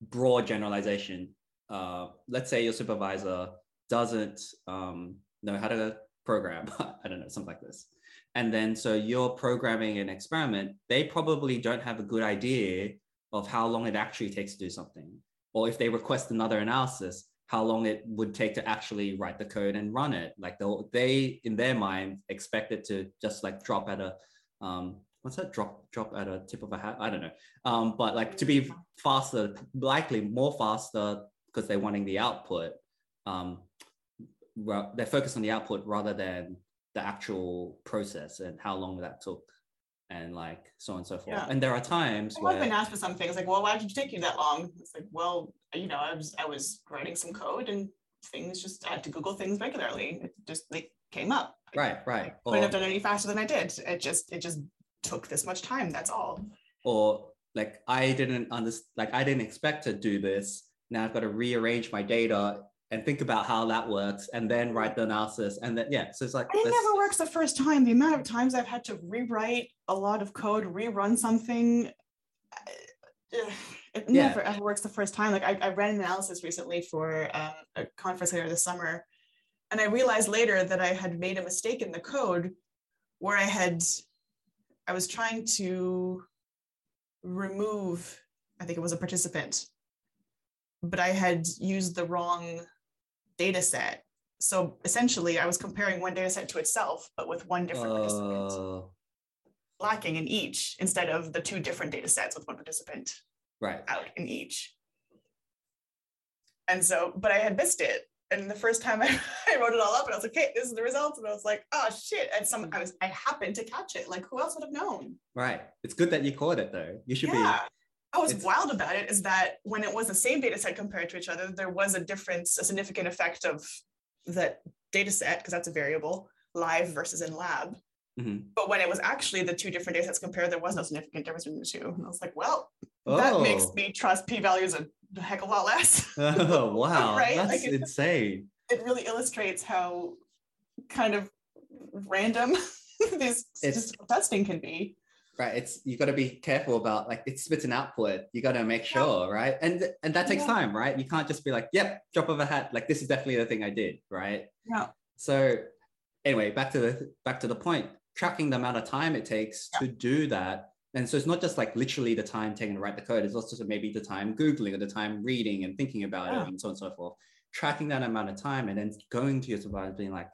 broad generalization uh, let's say your supervisor doesn't um, know how to program, I don't know, something like this. And then so you're programming an experiment, they probably don't have a good idea of how long it actually takes to do something. Or if they request another analysis, how long it would take to actually write the code and run it. Like they, in their mind, expect it to just like drop at a, um, what's that drop drop at a tip of a hat? I don't know. Um, but like to be faster, likely more faster because they're wanting the output. Um, they're focused on the output rather than the actual process and how long that took and like so on and so forth. Yeah. And there are times where I've been asked for some things like, well, why did you take you that long? It's like, well, you know, I was I was writing some code and things just I had to Google things regularly. It just they came up. Right, right. I couldn't have done any faster than I did. It just it just took this much time. That's all. Or like I didn't understand like I didn't expect to do this now I've got to rearrange my data and think about how that works and then write the analysis and then yeah so it's like it never works the first time the amount of times i've had to rewrite a lot of code rerun something uh, it yeah. never ever works the first time like i, I ran an analysis recently for um, a conference later this summer and i realized later that i had made a mistake in the code where i had i was trying to remove i think it was a participant but I had used the wrong data set. So essentially, I was comparing one data set to itself, but with one different uh... participant lacking in each instead of the two different data sets with one participant right out in each. And so, but I had missed it. And the first time I, I wrote it all up and I was like, okay, this is the results. And I was like, oh shit. And some I was I happened to catch it. Like who else would have known? Right. It's good that you caught it though. You should yeah. be what was wild about it is that when it was the same data set compared to each other, there was a difference, a significant effect of that data set, because that's a variable, live versus in lab. Mm-hmm. But when it was actually the two different data sets compared, there was no significant difference between the two. And I was like, well, oh. that makes me trust p values a heck of a lot less. oh, wow. right? That's like it, insane. It really illustrates how kind of random this testing can be right? It's you got to be careful about like it spits an output. You got to make sure yeah. right? And and that takes yeah. time right? You can't just be like yep drop of a hat. Like this is definitely the thing i did right? Yeah. So anyway back to the back to the point. Tracking the amount of time it takes yeah. to do that. And so it's not just like literally the time taken to write the code. It's also maybe the time googling or the time reading and thinking about it and so on and so forth. Tracking that amount of time and then going to your supervisor being like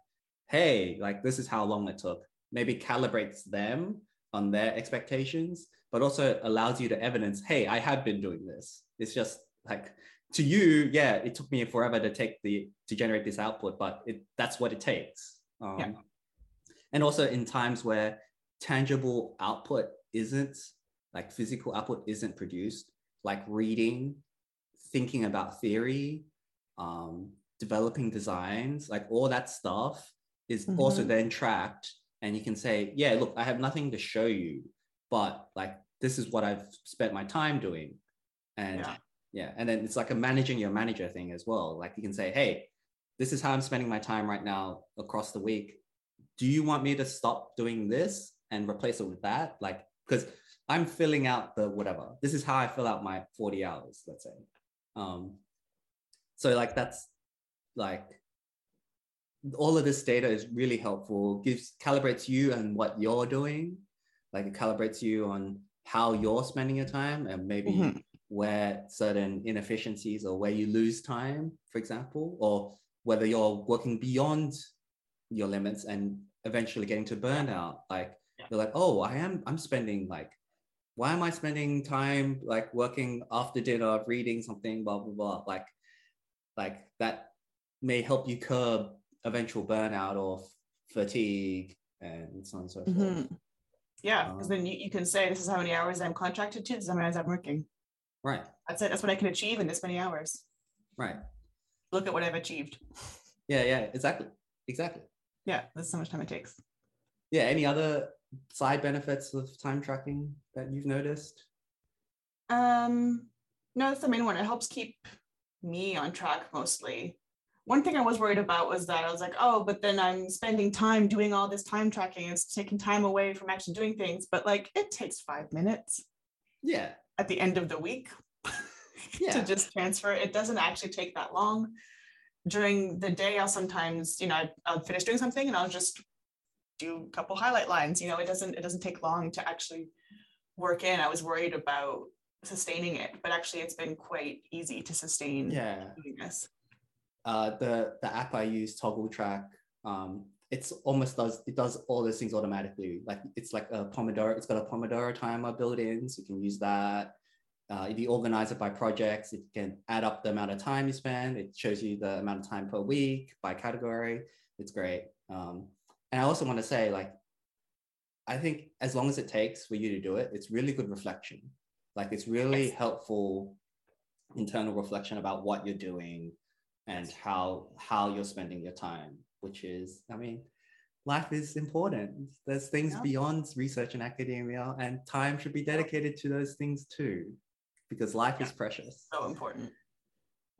hey, like this is how long it took. Maybe calibrates them on their expectations, but also allows you to evidence, hey, I have been doing this. It's just like to you, yeah, it took me forever to take the to generate this output, but it that's what it takes. Um, yeah. And also in times where tangible output isn't like physical output isn't produced, like reading, thinking about theory, um, developing designs, like all that stuff is mm-hmm. also then tracked. And you can say, yeah, look, I have nothing to show you, but like this is what I've spent my time doing. And yeah. yeah. And then it's like a managing your manager thing as well. Like you can say, hey, this is how I'm spending my time right now across the week. Do you want me to stop doing this and replace it with that? Like, because I'm filling out the whatever. This is how I fill out my 40 hours, let's say. Um, so like that's like all of this data is really helpful, gives calibrates you and what you're doing. Like it calibrates you on how you're spending your time and maybe mm-hmm. where certain inefficiencies or where you lose time, for example, or whether you're working beyond your limits and eventually getting to burnout. Like yeah. you're like, oh, I am I'm spending like why am I spending time like working after dinner, reading something, blah blah blah. Like, like that may help you curb eventual burnout or fatigue and so on and so forth. Mm-hmm. Yeah, because um, then you, you can say this is how many hours I'm contracted to, this is how many hours I'm working. Right. That's it. That's what I can achieve in this many hours. Right. Look at what I've achieved. Yeah, yeah, exactly. Exactly. Yeah, that's so much time it takes. Yeah. Any other side benefits of time tracking that you've noticed? Um, no, that's the main one. It helps keep me on track mostly. One thing I was worried about was that I was like, oh, but then I'm spending time doing all this time tracking. It's taking time away from actually doing things. But like, it takes five minutes. Yeah. At the end of the week yeah. to just transfer. It doesn't actually take that long. During the day, I'll sometimes, you know, I'll finish doing something and I'll just do a couple highlight lines. You know, it doesn't it doesn't take long to actually work in. I was worried about sustaining it, but actually it's been quite easy to sustain yeah. doing this. Uh, the the app I use, Toggl Track, um, it's almost does it does all those things automatically. Like it's like a Pomodoro. It's got a Pomodoro timer built in, so you can use that. Uh, if you organize it by projects, it can add up the amount of time you spend. It shows you the amount of time per week by category. It's great. Um, and I also want to say, like, I think as long as it takes for you to do it, it's really good reflection. Like, it's really yes. helpful internal reflection about what you're doing and how how you're spending your time. Which is, I mean, life is important. There's things yeah. beyond research and academia, and time should be dedicated to those things too, because life yeah. is precious. So important.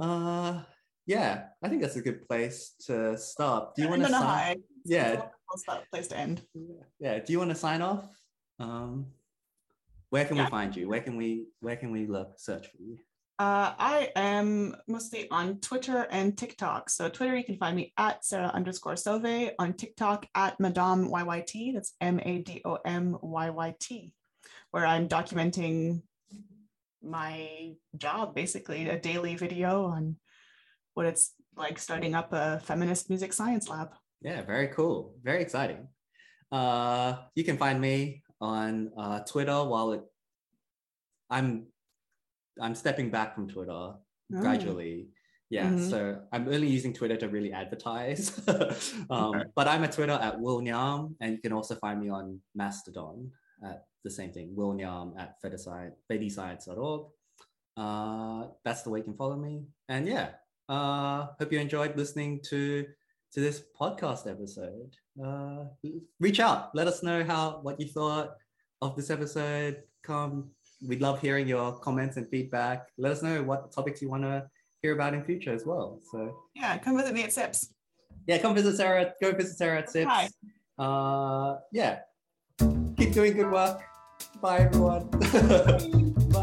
Uh, yeah, I think that's a good place to stop. Do you want to sign? Yeah, that place to end. Yeah. Do you want to sign off? Um, where can yeah. we find you? Where can we where can we look search for you? Uh, I am mostly on Twitter and TikTok. So Twitter, you can find me at Sarah underscore Sauvé. On TikTok at Madame YYT. That's M A D O M Y Y T, where I'm documenting my job, basically a daily video on what it's like starting up a feminist music science lab. Yeah, very cool. Very exciting. Uh, you can find me on uh, Twitter while it, I'm I'm stepping back from Twitter oh. gradually. Yeah, mm-hmm. so I'm only using Twitter to really advertise. um, okay. But I'm at Twitter at Will Ngiam, and you can also find me on Mastodon at the same thing, Will Ngiam at fediscience.org. Uh, that's the way you can follow me. And yeah, uh, hope you enjoyed listening to to this podcast episode. Uh, reach out, let us know how what you thought of this episode. Come, we'd love hearing your comments and feedback. Let us know what topics you want to hear about in future as well. So yeah, come visit me at SIPS. Yeah, come visit Sarah. Go visit Sarah at SIPS. Hi. Uh, yeah, keep doing good work. Bye everyone. Bye.